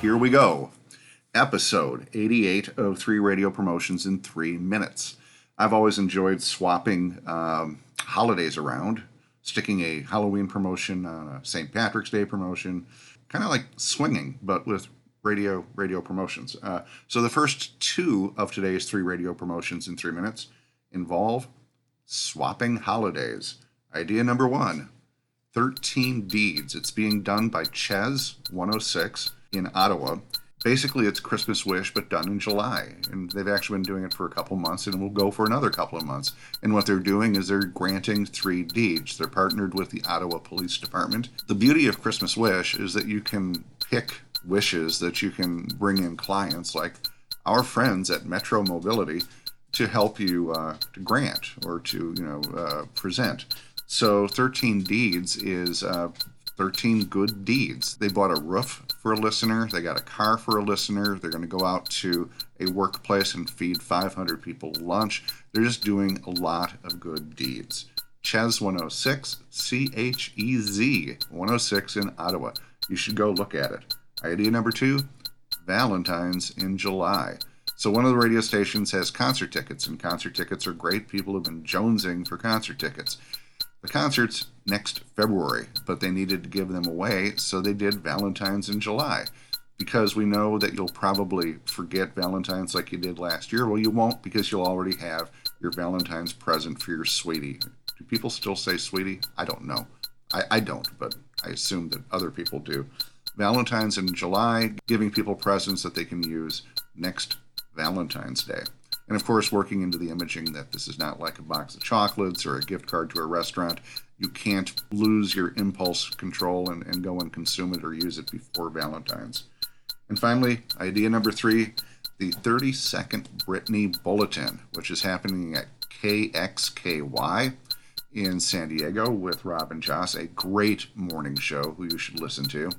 here we go. Episode 88 of Three Radio Promotions in Three Minutes. I've always enjoyed swapping um, holidays around, sticking a Halloween promotion on a St. Patrick's Day promotion, kind of like swinging, but with radio radio promotions. Uh, so the first two of today's three radio promotions in three minutes involve swapping holidays. Idea number one 13 Deeds. It's being done by Chez 106 in Ottawa. Basically, it's Christmas Wish, but done in July. And they've actually been doing it for a couple months and will go for another couple of months. And what they're doing is they're granting three deeds. They're partnered with the Ottawa Police Department. The beauty of Christmas Wish is that you can pick wishes that you can bring in clients like our friends at Metro Mobility to help you uh, to grant or to you know uh, present. So 13 deeds is uh, 13 good deeds. They bought a roof for a listener, they got a car for a listener, they're going to go out to a workplace and feed 500 people lunch. They're just doing a lot of good deeds. Chez 106, C H E Z 106 in Ottawa. You should go look at it. Idea number two Valentine's in July. So, one of the radio stations has concert tickets, and concert tickets are great. People have been jonesing for concert tickets. The concert's next February, but they needed to give them away, so they did Valentine's in July. Because we know that you'll probably forget Valentine's like you did last year. Well, you won't because you'll already have your Valentine's present for your sweetie. Do people still say sweetie? I don't know. I, I don't, but I assume that other people do. Valentine's in July, giving people presents that they can use next Valentine's Day. And of course, working into the imaging that this is not like a box of chocolates or a gift card to a restaurant. You can't lose your impulse control and, and go and consume it or use it before Valentine's. And finally, idea number three the 30 second Britney Bulletin, which is happening at KXKY in San Diego with Robin Joss, a great morning show who you should listen to.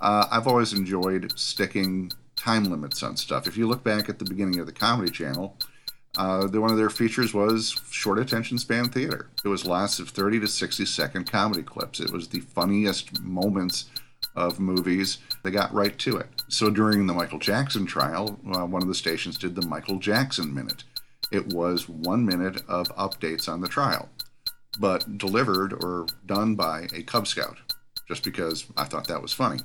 Uh, I've always enjoyed sticking time limits on stuff. If you look back at the beginning of the Comedy Channel, uh, one of their features was short attention span theater. It was lots of 30 to 60 second comedy clips. It was the funniest moments of movies. They got right to it. So during the Michael Jackson trial, uh, one of the stations did the Michael Jackson minute. It was one minute of updates on the trial, but delivered or done by a Cub Scout, just because I thought that was funny.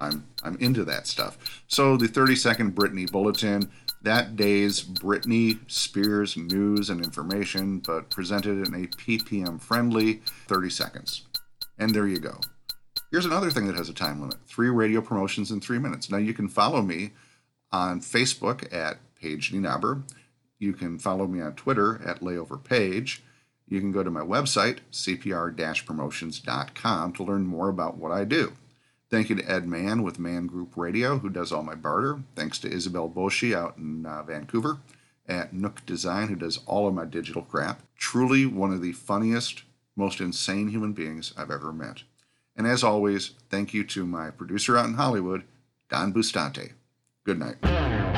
I'm I'm into that stuff. So the 30 second Britney bulletin, that day's Britney Spears news and information, but presented in a PPM friendly 30 seconds. And there you go. Here's another thing that has a time limit three radio promotions in three minutes. Now you can follow me on Facebook at Paige Nienaber. You can follow me on Twitter at layoverpage. You can go to my website, cpr promotions.com, to learn more about what I do. Thank you to Ed Mann with Mann Group Radio, who does all my barter. Thanks to Isabel Boshi out in uh, Vancouver at Nook Design, who does all of my digital crap. Truly one of the funniest, most insane human beings I've ever met. And as always, thank you to my producer out in Hollywood, Don Bustante. Good night.